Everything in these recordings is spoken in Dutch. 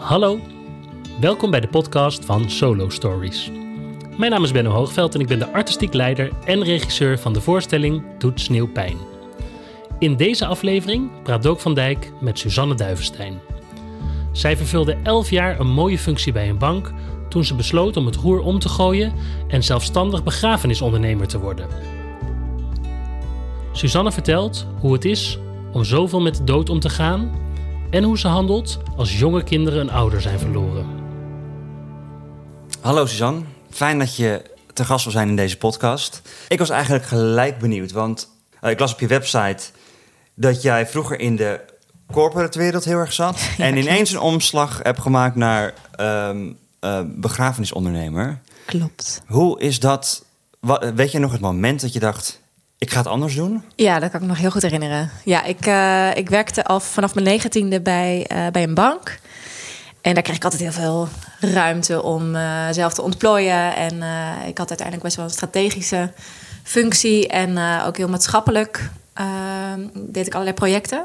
Hallo, welkom bij de podcast van Solo Stories. Mijn naam is Benno Hoogveld en ik ben de artistiek leider en regisseur van de voorstelling Doet Sneeuw Pijn. In deze aflevering praat Dook van Dijk met Suzanne Duivenstein. Zij vervulde 11 jaar een mooie functie bij een bank toen ze besloot om het roer om te gooien en zelfstandig begrafenisondernemer te worden. Suzanne vertelt hoe het is om zoveel met de dood om te gaan en hoe ze handelt als jonge kinderen een ouder zijn verloren. Hallo Suzanne, fijn dat je te gast wil zijn in deze podcast. Ik was eigenlijk gelijk benieuwd, want uh, ik las op je website dat jij vroeger in de corporate wereld heel erg zat Ja, en ineens een omslag hebt gemaakt naar ehm, eh, begrafenisondernemer. Klopt. Hoe is dat? weet je nog het moment dat je dacht, ik ga het anders doen? Ja, dat kan ik me nog heel goed herinneren. Ja, ik, eh, ik werkte al vanaf mijn negentiende bij, eh, bij een bank. En daar kreeg ik altijd heel veel ruimte om eh, zelf te ontplooien. En ik had uiteindelijk best wel een strategische functie. En ook heel maatschappelijk eh, deed ik allerlei projecten.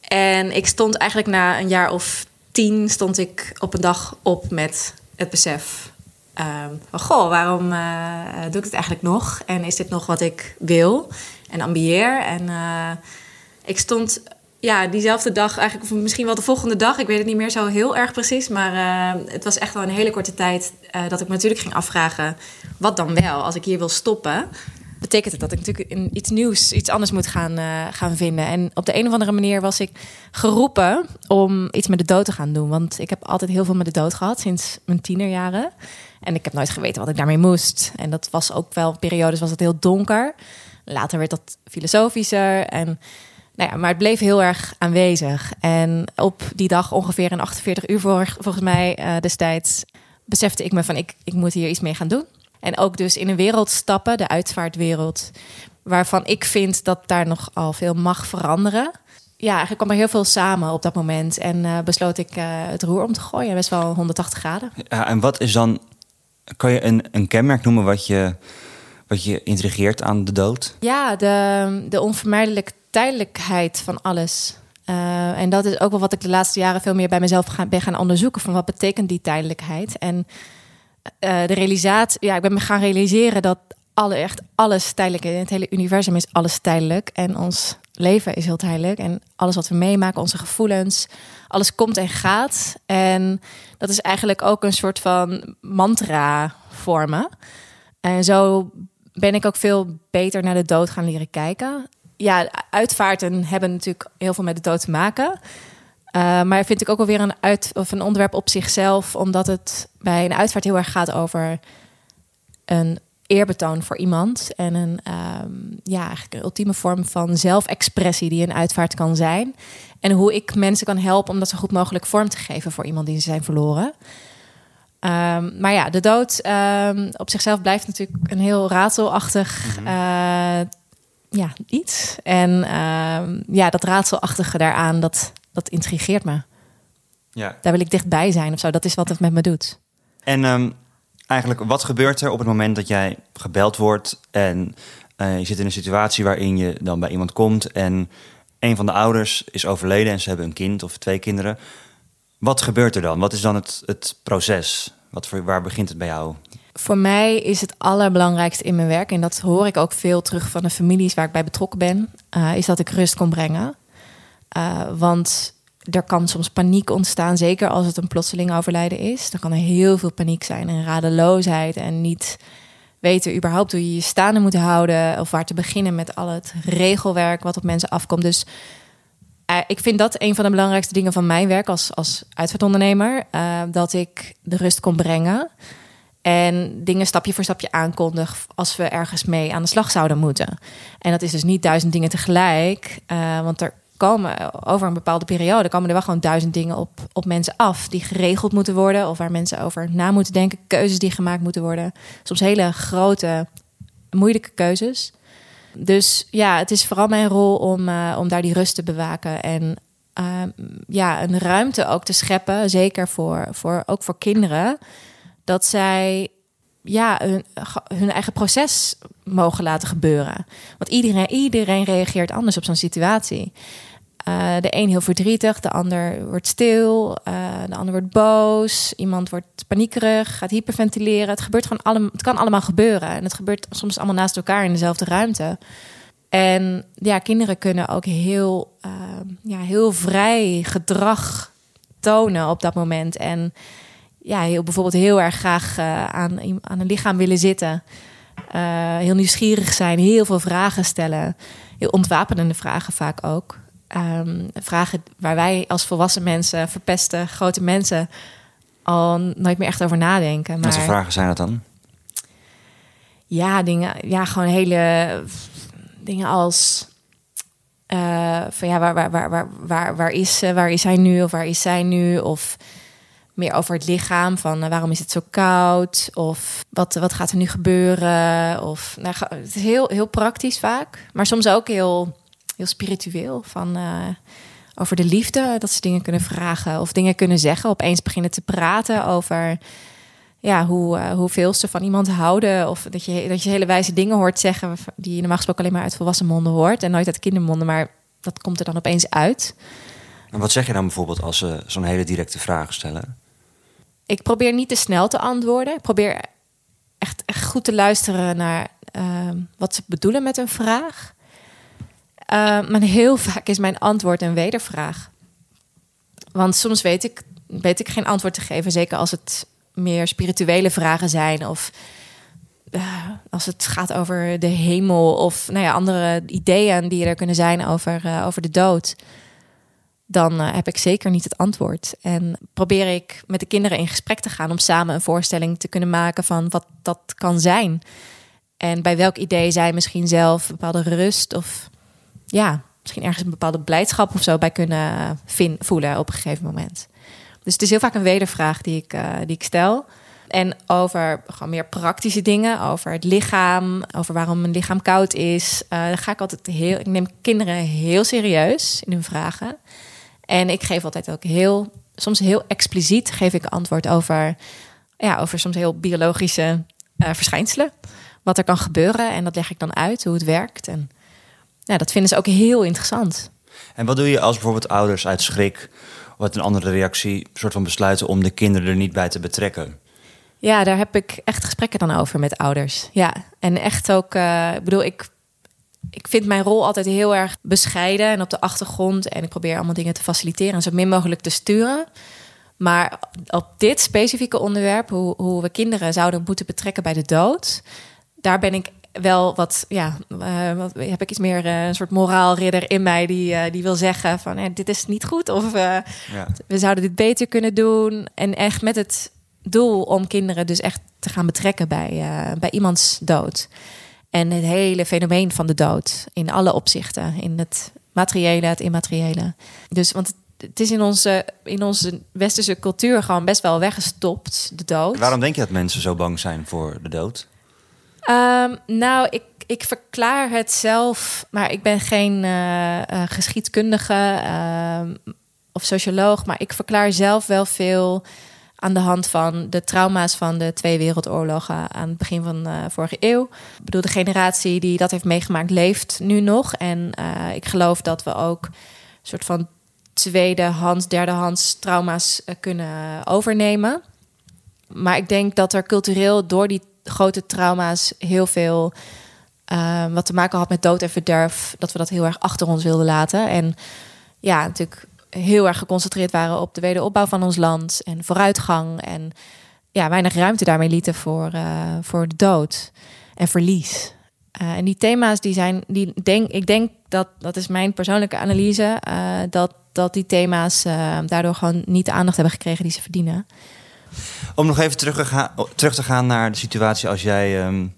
En ik stond eigenlijk na een jaar of tien... stond ik op een dag op met het besef... van, goh, waarom eh, doe ik het eigenlijk nog? En is dit nog wat ik wil en ambieer? En eh, ik stond ja, diezelfde dag, eigenlijk, of misschien wel de volgende dag, ik weet het niet meer zo heel erg precies, maar eh, het was echt wel een hele korte tijd dat ik me natuurlijk ging afvragen: wat dan wel als ik hier wil stoppen? Betekent het dat ik natuurlijk iets nieuws, iets anders moet gaan, eh, gaan vinden? En op de een of andere manier was ik geroepen om iets met de dood te gaan doen. Want ik heb altijd heel veel met de dood gehad sinds mijn tienerjaren. En ik heb nooit geweten wat ik daarmee moest. En dat was ook wel, periodes was het heel donker. Later werd dat filosofischer. En, nou ja, maar het bleef heel erg aanwezig. En op die dag, ongeveer in 48 uur volgens mij eh, destijds, besefte ik me van ik, ik moet hier iets mee gaan doen. En ook dus in een wereld stappen, de uitvaartwereld, waarvan ik vind dat daar nog al veel mag veranderen. Ja, eigenlijk kwam er heel veel samen op dat moment. En eh, besloot ik eh, het roer om te gooien, best wel 180 graden. Ja, en wat is dan, kan je een, een kenmerk noemen wat je, wat je intrigeert aan de dood? Ja, de, de onvermijdelijke tijdelijkheid van alles. Eh, en dat is ook wel wat ik de laatste jaren veel meer bij mezelf gaan, ben gaan onderzoeken. Van wat betekent die tijdelijkheid? En eh, de realisatie, ja, ik ben me gaan realiseren dat alle, echt alles tijdelijk is. In het hele universum is alles tijdelijk. En ons leven is heel tijdelijk. En alles wat we meemaken, onze gevoelens, alles komt en gaat. En dat is eigenlijk ook een soort van mantra vormen. En zo ben ik ook veel beter naar de dood gaan leren kijken. Ja, uitvaarten hebben natuurlijk heel veel met de dood te maken. Uh, maar vind ik ook alweer een, uit, of een onderwerp op zichzelf, omdat het bij een uitvaart heel erg gaat over een eerbetoon voor iemand. En een, um, ja, eigenlijk een ultieme vorm van zelfexpressie die een uitvaart kan zijn. En hoe ik mensen kan helpen om dat zo goed mogelijk vorm te geven voor iemand die ze zijn verloren. Um, maar ja, de dood um, op zichzelf blijft natuurlijk een heel raadselachtig mm -hmm. uh, ja, iets. En ja, dat raadselachtige daaraan, dat, dat intrigeert me. Ja. Daar wil ik dichtbij zijn of zo. Dat is wat het met me doet. En eigenlijk, wat gebeurt er op het moment dat jij gebeld wordt en uh, je zit in een situatie waarin je dan bij iemand komt en een van de ouders is overleden en ze hebben een kind of twee kinderen. Wat gebeurt er dan? Wat is dan het, het proces? Wat voor, waar begint het bij jou? Voor mij is het allerbelangrijkste in mijn werk, en dat hoor ik ook veel terug van de families waar ik bij betrokken ben, uh, is dat ik rust kon brengen. Uh, want er kan soms paniek ontstaan, zeker als het een plotseling overlijden is. Dan kan er heel veel paniek zijn en radeloosheid en niet weten überhaupt hoe je je staande moet houden of waar te beginnen met al het regelwerk wat op mensen afkomt. Dus uh, ik vind dat een van de belangrijkste dingen van mijn werk als, als uitvaartondernemer. Uh, dat ik de rust kon brengen. En dingen stapje voor stapje aankondig als we ergens mee aan de slag zouden moeten. En dat is dus niet duizend dingen tegelijk. Want er komen over een bepaalde periode komen er wel gewoon duizend dingen op, op mensen af die geregeld moeten worden. Of waar mensen over na moeten denken. Keuzes die gemaakt moeten worden. Soms hele grote, moeilijke keuzes. Dus ja, het is vooral mijn rol om, uh, om daar die rust te bewaken. En uh, ja, een ruimte ook te scheppen. Zeker voor, voor, ook voor kinderen. Dat zij ja, hun, hun eigen proces mogen laten gebeuren. Want iedereen, iedereen reageert anders op zo'n situatie. Uh, de een heel verdrietig, de ander wordt stil, uh, de ander wordt boos, iemand wordt paniekerig, gaat hyperventileren. Het gebeurt gewoon allemaal, het kan allemaal gebeuren en het gebeurt soms allemaal naast elkaar in dezelfde ruimte. En ja, kinderen kunnen ook heel, uh, ja, heel vrij gedrag tonen op dat moment en ja, heel, bijvoorbeeld heel erg graag aan, aan een lichaam willen zitten, heel nieuwsgierig zijn, heel veel vragen stellen, heel ontwapenende vragen vaak ook. Um, vragen waar wij als volwassen mensen, verpeste grote mensen, al nooit meer echt over nadenken. Maar, Wat voor vragen zijn dat dan? Ja, dingen, ja, gewoon hele dingen als. Uh, van ja, waar, waar, waar, waar, waar, waar, is, waar is hij nu of waar is zij nu? Of meer over het lichaam, van uh, waarom is het zo koud? Of wat, wat gaat er nu gebeuren? Of nou, het is heel, heel praktisch vaak, maar soms ook heel heel spiritueel. Van, uh, over de liefde, dat ze dingen kunnen vragen of dingen kunnen zeggen. Opeens beginnen te praten over ja, hoe, uh, hoeveel ze van iemand houden. Of dat je, dat je hele wijze dingen hoort zeggen die je normaal gesproken alleen maar uit volwassen monden hoort. En nooit uit kindermonden, maar dat komt er dan opeens uit. En wat zeg je dan bijvoorbeeld als ze zo'n hele directe vraag stellen? Ik probeer niet te snel te antwoorden. Ik probeer echt, echt goed te luisteren naar uh, wat ze bedoelen met een vraag. Uh, maar heel vaak is mijn antwoord een wedervraag. Want soms weet ik, weet ik geen antwoord te geven, zeker als het meer spirituele vragen zijn of uh, als het gaat over de hemel of nou ja, andere ideeën die er kunnen zijn over, uh, over de dood. Dan heb ik zeker niet het antwoord. En probeer ik met de kinderen in gesprek te gaan om samen een voorstelling te kunnen maken van wat dat kan zijn. En bij welk idee zij misschien zelf bepaalde rust of ja, misschien ergens een bepaalde blijdschap of zo bij kunnen voelen op een gegeven moment. Dus het is heel vaak een wedervraag die ik, uh, die ik stel. En over gewoon meer praktische dingen, over het lichaam, over waarom een lichaam koud is. Uh, ga ik altijd heel. Ik neem kinderen heel serieus in hun vragen. En ik geef altijd ook heel, soms heel expliciet geef ik antwoord over, ja, over soms heel biologische uh, verschijnselen. Wat er kan gebeuren. En dat leg ik dan uit, hoe het werkt. En ja, dat vinden ze ook heel interessant. En wat doe je als bijvoorbeeld ouders uit schrik wat een andere reactie soort van besluiten om de kinderen er niet bij te betrekken? Ja, daar heb ik echt gesprekken dan over met ouders. Ja, en echt ook, uh, ik bedoel, ik, ik vind mijn rol altijd heel erg bescheiden en op de achtergrond. En ik probeer allemaal dingen te faciliteren en zo min mogelijk te sturen. Maar op dit specifieke onderwerp, hoe, hoe we kinderen zouden moeten betrekken bij de dood, daar ben ik wel wat, ja, uh, wat, heb ik iets meer uh, een soort moraalridder in mij die, uh, die wil zeggen van eh, dit is niet goed of ja. we zouden dit beter kunnen doen. En echt met het doel om kinderen dus echt te gaan betrekken bij, bij iemands dood. En het hele fenomeen van de dood in alle opzichten, in het materiële, het immateriële. Dus want het is in onze, in onze westerse cultuur gewoon best wel weggestopt, de dood. Waarom denk je dat mensen zo bang zijn voor de dood? Um, nou, ik, ik verklaar het zelf, maar ik ben geen uh, uh, geschiedkundige uh, of socioloog, maar ik verklaar zelf wel veel aan de hand van de trauma's van de twee wereldoorlogen aan het begin van de vorige eeuw. Ik bedoel, de generatie die dat heeft meegemaakt leeft nu nog. En ik geloof dat we ook een soort van tweedehands, derdehands trauma's kunnen overnemen. Maar ik denk dat er cultureel door die grote trauma's heel veel uh, wat te maken had met dood en verderf, dat we dat heel erg achter ons wilden laten. En ja, natuurlijk heel erg geconcentreerd waren op de wederopbouw van ons land en vooruitgang. En ja, weinig ruimte daarmee lieten voor, uh, voor de dood en verlies. Uh, en die thema's die zijn, die denk, ik denk dat, dat is mijn persoonlijke analyse, dat, dat die thema's daardoor gewoon niet de aandacht hebben gekregen die ze verdienen. Om nog even terug te gaan, terug te gaan naar de situatie als jij um,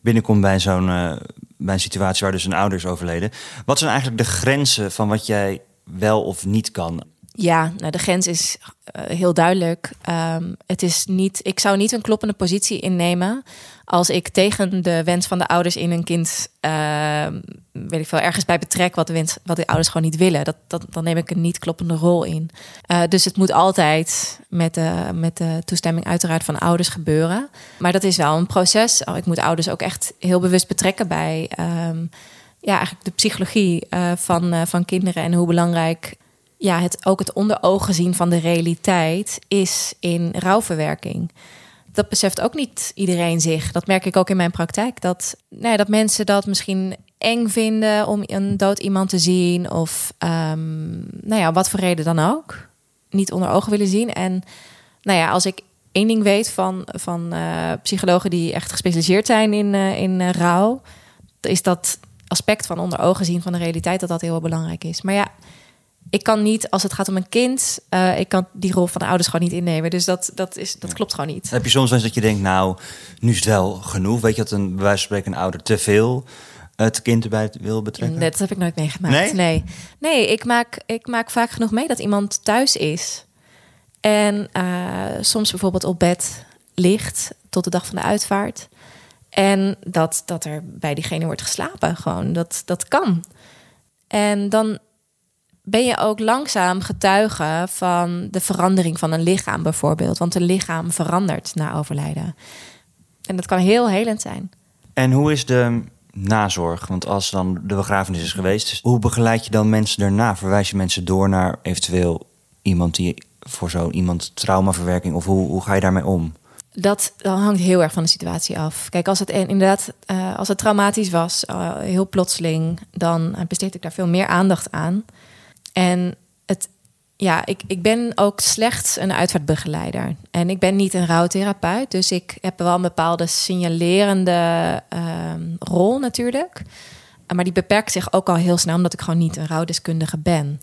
binnenkomt bij zo'n uh, bij een situatie waar dus een ouder is overleden. Wat zijn eigenlijk de grenzen van wat jij wel of niet kan? Ja, nou de grens is uh, heel duidelijk. Um, het is niet, ik zou niet een kloppende positie innemen als ik tegen de wens van de ouders in een kind, uh, weet ik veel, ergens bij betrek wat de, wens, wat de ouders gewoon niet willen. Dat, dat, dan neem ik een niet kloppende rol in. Uh, dus het moet altijd met de, met de toestemming uiteraard van ouders gebeuren. Maar dat is wel een proces. Oh, ik moet ouders ook echt heel bewust betrekken bij... Um, ja, eigenlijk de psychologie uh, van, van kinderen en hoe belangrijk ja, het, ook het onder ogen zien van de realiteit is in rouwverwerking. Dat beseft ook niet iedereen zich. Dat merk ik ook in mijn praktijk. Dat, nou ja, dat mensen dat misschien eng vinden om een dood iemand te zien. Of um, nou ja, wat voor reden dan ook. Niet onder ogen willen zien. En nou ja, als ik één ding weet van, van uh, psychologen die echt gespecialiseerd zijn in, uh, in uh, rouw, is dat aspect van onder ogen zien van de realiteit dat dat heel belangrijk is. Maar ja, ik kan niet, als het gaat om een kind, ik kan die rol van de ouders gewoon niet innemen. Dus dat, dat, is, dat klopt gewoon niet. Heb je soms eens dat je denkt, nou, nu is het wel genoeg. Weet je dat een bij wijze van spreken een ouder te veel het kind erbij wil betrekken? Dat heb ik nooit meegemaakt. Nee, nee, nee ik, maak, ik maak vaak genoeg mee dat iemand thuis is. En uh, soms bijvoorbeeld op bed ligt tot de dag van de uitvaart. En dat, dat er bij diegene wordt geslapen. Gewoon, dat, dat kan. En dan ben je ook langzaam getuige van de verandering van een lichaam, bijvoorbeeld. Want een lichaam verandert na overlijden. En dat kan heel helend zijn. En hoe is de nazorg? Want als dan de begrafenis is geweest, hoe begeleid je dan mensen daarna? Verwijs je mensen door naar eventueel iemand die voor zo iemand traumaverwerking? Of hoe, hoe ga je daarmee om? Dat, dat hangt heel erg van de situatie af. Kijk, als het inderdaad uh, als het traumatisch was, uh, heel plotseling, dan besteed ik daar veel meer aandacht aan. En het, ja, ik, ik ben ook slechts een uitvaartbegeleider. En ik ben niet een rouwtherapeut. Dus ik heb wel een bepaalde signalerende uh, rol natuurlijk. Maar die beperkt zich ook al heel snel, omdat ik gewoon niet een rouwdeskundige ben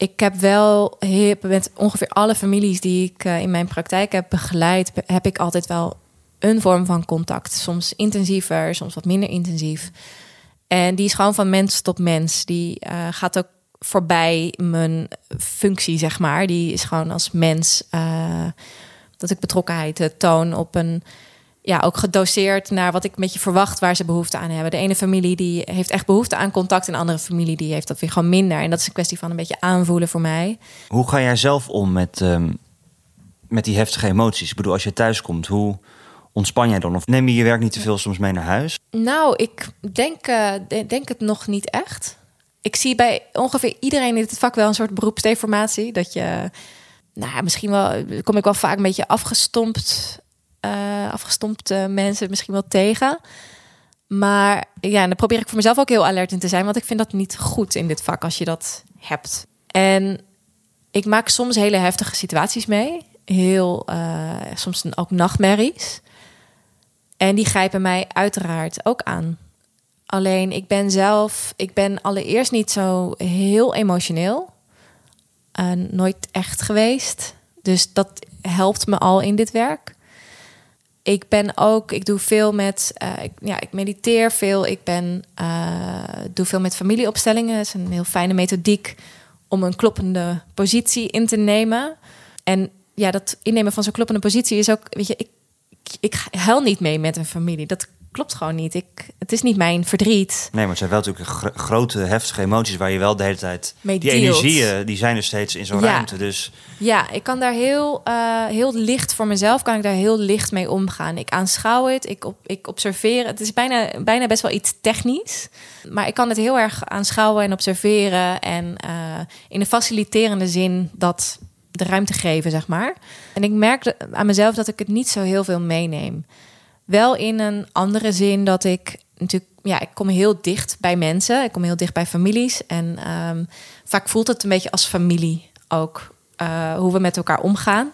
ik heb wel met ongeveer alle families die ik uh, in mijn praktijk heb begeleid, heb ik altijd wel een vorm van contact. Soms intensiever, soms wat minder intensief. En die is gewoon van mens tot mens. Die uh, gaat ook voorbij mijn functie, zeg maar. Die is gewoon als mens uh, dat ik betrokkenheid toon op een ja, ook gedoseerd naar wat ik met je verwacht waar ze behoefte aan hebben. De ene familie die heeft echt behoefte aan contact, en de andere familie die heeft dat weer gewoon minder. En dat is een kwestie van een beetje aanvoelen voor mij. Hoe ga jij zelf om met, um, met die heftige emoties? Ik bedoel, als je thuis komt, hoe ontspan jij dan? Of neem je je werk niet te veel soms mee naar huis? Nou, ik denk, uh, denk het nog niet echt. Ik zie bij ongeveer iedereen in het vak wel een soort beroepsdeformatie. Dat je, nou, misschien wel, kom ik wel vaak een beetje afgestompt uh, afgestompte mensen misschien wel tegen. Maar ja, dan probeer ik voor mezelf ook heel alert in te zijn, want ik vind dat niet goed in dit vak als je dat hebt. En ik maak soms hele heftige situaties mee, heel uh, soms ook nachtmerries. En die grijpen mij uiteraard ook aan. Alleen ik ben zelf, ik ben allereerst niet zo heel emotioneel. Uh, nooit echt geweest. Dus dat helpt me al in dit werk ik ben ook, ik doe veel met, ik, ja, ik mediteer veel. Ik ben, uh, doe veel met familieopstellingen. Dat is een heel fijne methodiek om een kloppende positie in te nemen. En ja, dat innemen van zo'n kloppende positie is ook, weet je, ik, ik, ik huil niet mee met een familie. Dat klopt gewoon niet. Ik, het is niet mijn verdriet. Nee, maar het zijn wel natuurlijk grote, heftige emoties waar je wel de hele tijd. Mee die energieën, die zijn er steeds in zo'n ruimte. Dus ja, ik kan daar heel, uh, heel licht voor mezelf, kan ik daar heel licht mee omgaan. Ik aanschouw het, ik, op, ik observeer. Het is bijna, bijna best wel iets technisch. Maar ik kan het heel erg aanschouwen en observeren. En uh, in een faciliterende zin dat de ruimte geven, zeg maar. En ik merk aan mezelf dat ik het niet zo heel veel meeneem. Wel in een andere zin dat ik natuurlijk, ja, ik kom heel dicht bij mensen. Ik kom heel dicht bij families. En um, vaak voelt het een beetje als familie ook. Uh, hoe we met elkaar omgaan.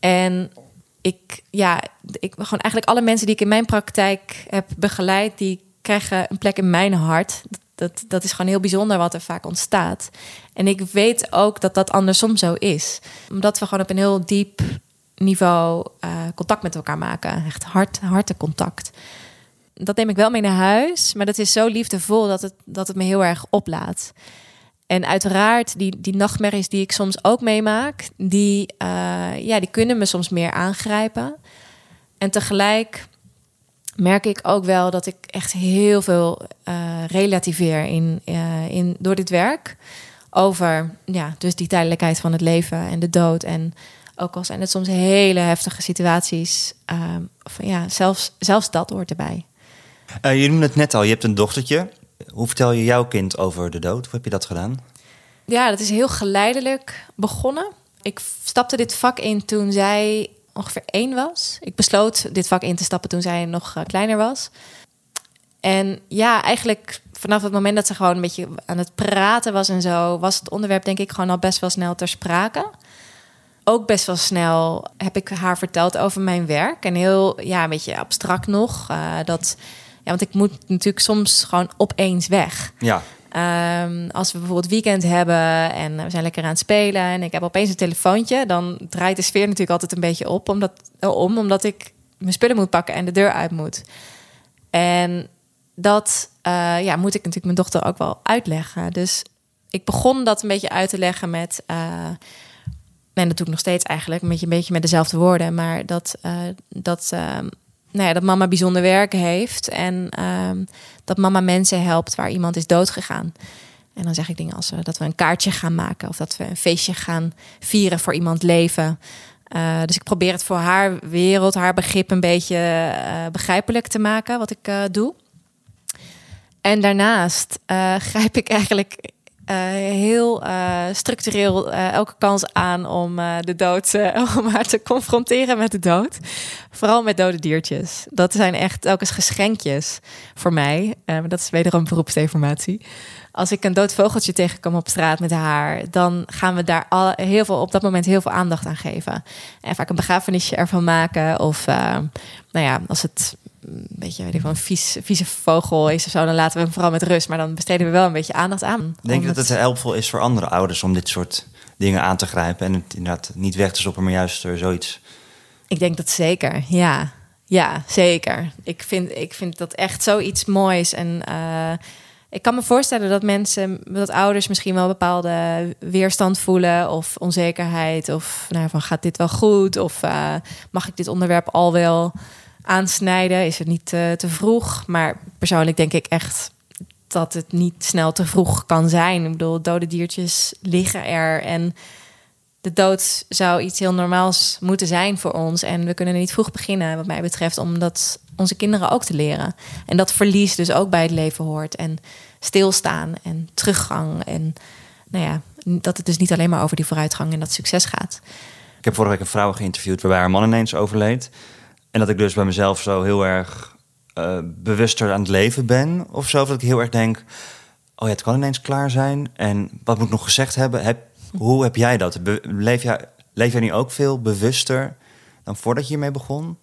En ik, ja, ik gewoon eigenlijk alle mensen die ik in mijn praktijk heb begeleid, die krijgen een plek in mijn hart. Dat, dat, dat is gewoon heel bijzonder wat er vaak ontstaat. En ik weet ook dat dat andersom zo is. Omdat we gewoon op een heel diep niveau uh, contact met elkaar maken. Echt hart, hartencontact. Dat neem ik wel mee naar huis, maar dat is zo liefdevol dat het, dat het me heel erg oplaat. En uiteraard, die, die nachtmerries die ik soms ook meemaak, die, uh, ja, die kunnen me soms meer aangrijpen. En tegelijk merk ik ook wel dat ik echt heel veel uh, relativeer in, in, door dit werk. Over ja, dus die tijdelijkheid van het leven en de dood. En ook al zijn het soms hele heftige situaties. Uh, ja, zelfs, zelfs dat hoort erbij. Uh, je noemde het net al, je hebt een dochtertje. Hoe vertel je jouw kind over de dood? Hoe heb je dat gedaan? Ja, dat is heel geleidelijk begonnen. Ik stapte dit vak in toen zij ongeveer één was. Ik besloot dit vak in te stappen toen zij nog eh, kleiner was. En ja, eigenlijk vanaf het moment dat ze gewoon een beetje aan het praten was en zo, was het onderwerp denk ik gewoon al best wel snel ter sprake. Ook best wel snel heb ik haar verteld over mijn werk. En heel, ja, een beetje abstract nog. Uh, dat, ja, want ik moet natuurlijk soms gewoon opeens weg. Ja. Um, als we bijvoorbeeld weekend hebben en we zijn lekker aan het spelen en ik heb opeens een telefoontje, dan draait de sfeer natuurlijk altijd een beetje op, omdat, om, omdat ik mijn spullen moet pakken en de deur uit moet. En dat uh, ja, moet ik natuurlijk mijn dochter ook wel uitleggen. Dus ik begon dat een beetje uit te leggen met. Uh, en dat doe ik nog steeds eigenlijk, beetje, een beetje met dezelfde woorden. Maar dat, uh, dat, nou ja, dat mama bijzonder werk heeft. En ehm, dat mama mensen helpt waar iemand is doodgegaan. En dan zeg ik dingen als dat we een kaartje gaan maken. Of dat we een feestje gaan vieren voor iemand leven. dus ik probeer het voor haar wereld, haar begrip een beetje begrijpelijk te maken, wat ik doe. En daarnaast grijp ik eigenlijk heel uh, structureel elke kans aan om de dood, om haar te confronteren met de dood. Vooral met dode diertjes. Dat zijn echt telkens geschenkjes voor mij. dat is wederom beroepsdeformatie. Als ik een dood vogeltje tegenkom op straat met haar, dan gaan we daar al heel veel op dat moment heel veel aandacht aan geven. En vaak een begrafenisje ervan maken. Of nou ja, als het een beetje weet ik, een vies, vieze vogel is of zo, dan laten we hem vooral met rust. Maar dan besteden we wel een beetje aandacht aan. Denk je dat het helpvol is voor andere ouders om dit soort dingen aan te grijpen en het inderdaad niet weg te stoppen, maar juist er zoiets? Ik denk dat zeker, ja. Ja, zeker. Ik vind, ik vind dat echt zoiets moois. En uh, ik kan me voorstellen dat mensen, dat ouders misschien wel bepaalde weerstand voelen of onzekerheid. Of nou, van gaat dit wel goed? Of uh, mag ik dit onderwerp al wel aansnijden? Is het niet uh, te vroeg? Maar persoonlijk denk ik echt dat het niet snel te vroeg kan zijn. Ik bedoel, dode diertjes liggen er en de dood zou iets heel normaals moeten zijn voor ons. En we kunnen niet vroeg beginnen, wat mij betreft, om dat onze kinderen ook te leren. En dat verlies dus ook bij het leven hoort. En stilstaan en teruggang. En nou ja, dat het dus niet alleen maar over die vooruitgang en dat succes gaat. Ik heb vorige week een vrouw geïnterviewd waarbij haar man ineens overleed. En dat ik dus bij mezelf zo heel erg uh, bewuster aan het leven ben. Of zo. Dat ik heel erg denk, oh ja, het kan ineens klaar zijn. En wat moet ik nog gezegd hebben? Heb, hoe heb jij dat? leef, jij, leef jij nu ook veel bewuster dan voordat je hiermee begon?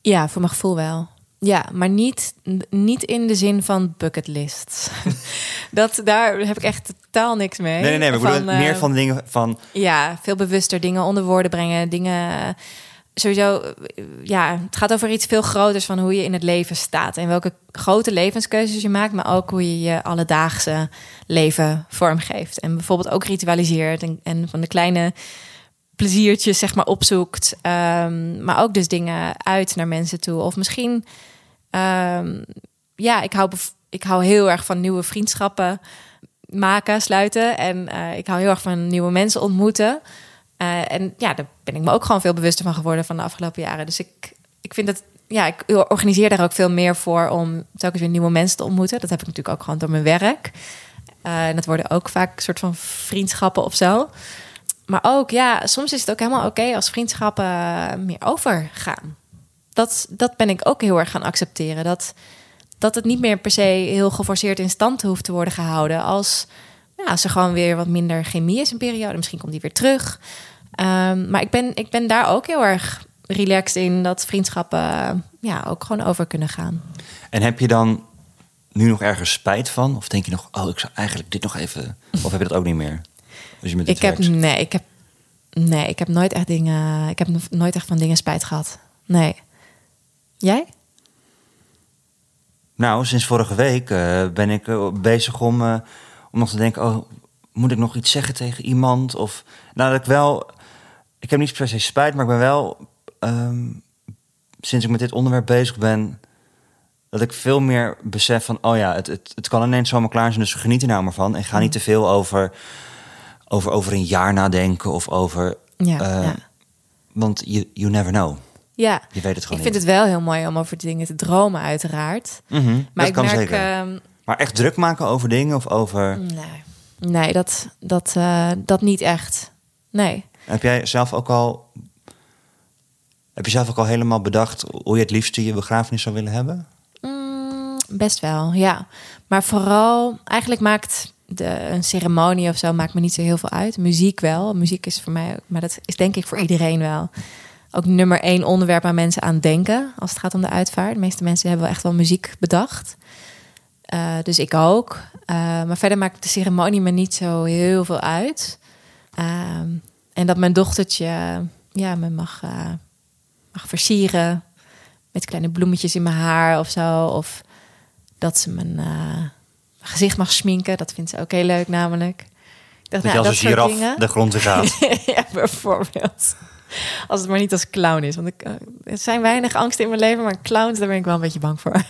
Ja, voor mijn gevoel wel. Ja, maar niet, niet in de zin van bucketlist. dat, daar heb ik echt totaal niks mee. Nee, nee, nee. Maar van, meer eh, van dingen van... Ja, veel bewuster dingen onder woorden brengen. Dingen sowieso, ja, het gaat over iets veel groters van hoe je in het leven staat en welke grote levenskeuzes je maakt, maar ook hoe je je alledaagse leven vormgeeft. En bijvoorbeeld ook ritualiseert en, en van de kleine pleziertjes, zeg maar, opzoekt. Um, maar ook dus dingen uit naar mensen toe. Of misschien, um, ja, ik hou, ik hou heel erg van nieuwe vriendschappen maken, sluiten. En uh, ik hou heel erg van nieuwe mensen ontmoeten. Uh, en ja, daar ben ik me ook gewoon veel bewuster van geworden van de afgelopen jaren. Dus ik, ik vind dat, ja, ik organiseer daar ook veel meer voor om telkens weer nieuwe mensen te ontmoeten. Dat heb ik natuurlijk ook gewoon door mijn werk. Uh, en dat worden ook vaak soort van vriendschappen of zo. Maar ook, ja, soms is het ook helemaal oké als vriendschappen meer overgaan. Dat, dat ben ik ook heel erg gaan accepteren. Dat, dat het niet meer per se heel geforceerd in stand hoeft te worden gehouden. Als, ja, als er gewoon weer wat minder chemie is een periode. Misschien komt die weer terug. Um, maar ik ben, ik ben daar ook heel erg relaxed in dat vriendschappen ja, ook gewoon over kunnen gaan. En heb je dan nu nog ergens spijt van? Of denk je nog, oh, ik zou eigenlijk dit nog even. Of heb je dat ook niet meer? Je met ik heb, nee, ik heb, nee, ik heb nooit echt dingen. Ik heb nooit echt van dingen spijt gehad. Nee. Jij? Nou, sinds vorige week uh, ben ik uh, bezig om, uh, om nog te denken: oh, moet ik nog iets zeggen tegen iemand? Of nou, dat ik wel ik heb niet per se spijt, maar ik ben wel, ehm, sinds ik met dit onderwerp bezig ben, dat ik veel meer besef van, oh ja, het, het, het kan ineens zomaar klaar zijn, dus geniet er nou maar van. En ga niet te veel over, over, over een jaar nadenken of over. Ja, uh, ja. Want you, you never know. Ja, je weet het gewoon. Ik vind het wel heel mooi om over dingen te dromen, uiteraard. Mm -hmm, maar ik merk, uh, Maar echt druk maken over dingen of over... Nee, nee dat, dat, eh, dat niet echt. Nee. Heb jij zelf ook al... Heb je zelf ook al helemaal bedacht hoe je het liefste je begrafenis zou willen hebben? Mm, best wel, ja. Maar vooral, eigenlijk maakt de, een ceremonie of zo maakt me niet zo heel veel uit. Muziek wel. Muziek is voor mij, maar dat is denk ik voor iedereen wel. Ook nummer één onderwerp waar mensen aan denken als het gaat om de uitvaart. De meeste mensen hebben wel echt wel muziek bedacht. Uh, dus ik ook. Uh, maar verder maakt de ceremonie me niet zo heel veel uit. Uh, en dat mijn dochtertje ja, me mag, uh, mag versieren met kleine bloemetjes in mijn haar of zo. Of dat ze mijn gezicht mag sminken. Dat vindt ze ook heel leuk namelijk. Ik dacht, dat nou, als een giraf de grond in gaat. ja, bijvoorbeeld. Als het maar niet als clown is. Want ik, er zijn weinig angsten in mijn leven, maar clowns, daar ben ik wel een beetje bang voor.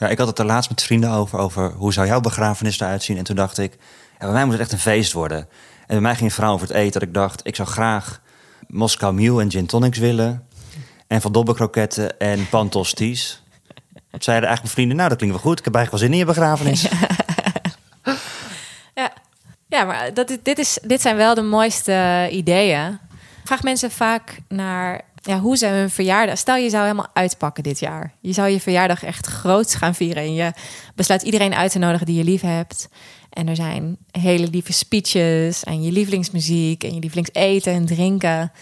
Ja, ik had het er laatst met vrienden over, over hoe zou jouw begrafenis eruit zien. En toen dacht ik, bij mij moet het echt een feest worden. En bij mij ging het vooral over het eten. Dat ik dacht, ik zou graag Moskou Mule en gin tonics willen. En van dobbelkroketten en pantosties. Zeiden eigenlijk mijn vrienden, nou dat klinkt wel goed. Ik heb eigenlijk wel zin in je begrafenis. Ja, ja maar dat, dit, is, dit zijn wel de mooiste ideeën. vraag mensen vaak naar ja, hoe zijn hun verjaardag? Stel je zou helemaal uitpakken dit jaar. Je zou je verjaardag echt groot gaan vieren. En je besluit iedereen uit te nodigen die je lief hebt. En er zijn hele lieve speeches en je lievelingsmuziek en je lievelingseten en drinken.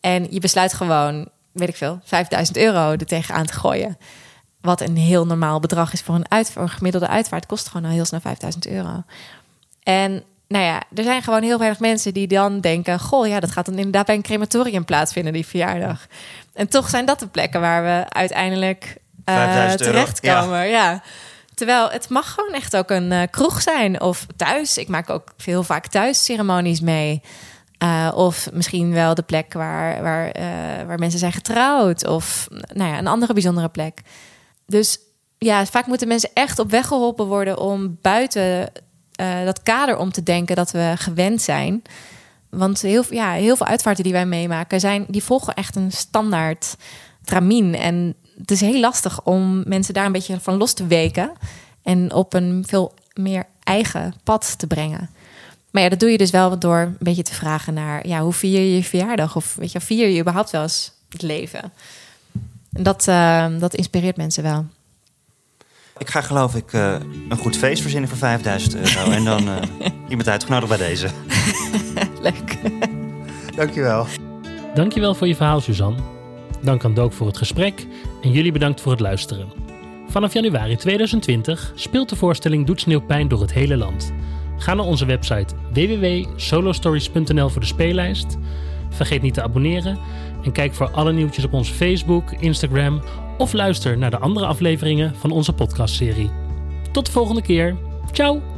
En je besluit gewoon, weet ik veel, 5000 euro er tegenaan te gooien. Wat een heel normaal bedrag is voor een, uit, voor een gemiddelde uitvaart. Kost gewoon al heel snel 5000 euro. En nou ja, er zijn gewoon heel weinig mensen die dan denken: Goh, ja, dat gaat dan inderdaad bij een crematorium plaatsvinden, die verjaardag. En toch zijn dat de plekken waar we uiteindelijk uh, terechtkomen. Ja. ja. Terwijl het mag gewoon echt ook een uh, kroeg zijn of thuis. Ik maak ook heel vaak thuis ceremonies mee. Uh, of misschien wel de plek waar, waar, waar mensen zijn getrouwd. Of nou ja, een andere bijzondere plek. Dus ja, vaak moeten mensen echt op weg geholpen worden om buiten uh, dat kader om te denken dat we gewend zijn. Want heel, ja, heel veel uitvaarten die wij meemaken, zijn, die volgen echt een standaard tramien. En het is heel lastig om mensen daar een beetje van los te weken. En op een veel meer eigen pad te brengen. Maar ja, dat doe je dus wel door een beetje te vragen naar... ja, hoe vier je je verjaardag? Of weet je, vier je überhaupt wel eens het leven? En dat, uh, dat inspireert mensen wel. Ik ga geloof ik uh, een goed feest verzinnen voor 5000 euro. en dan uh, iemand uitgenodigd bij deze. Leuk. Dankjewel. Dankjewel voor je verhaal, Suzanne. Dank aan Dook voor het gesprek. En jullie bedankt voor het luisteren. Vanaf januari 2020 speelt de voorstelling Doet Sneeuwpijn door het hele land. Ga naar onze website www.solostories.nl voor de speellijst. Vergeet niet te abonneren en kijk voor alle nieuwtjes op onze Facebook, Instagram of luister naar de andere afleveringen van onze podcastserie. Tot de volgende keer. Ciao!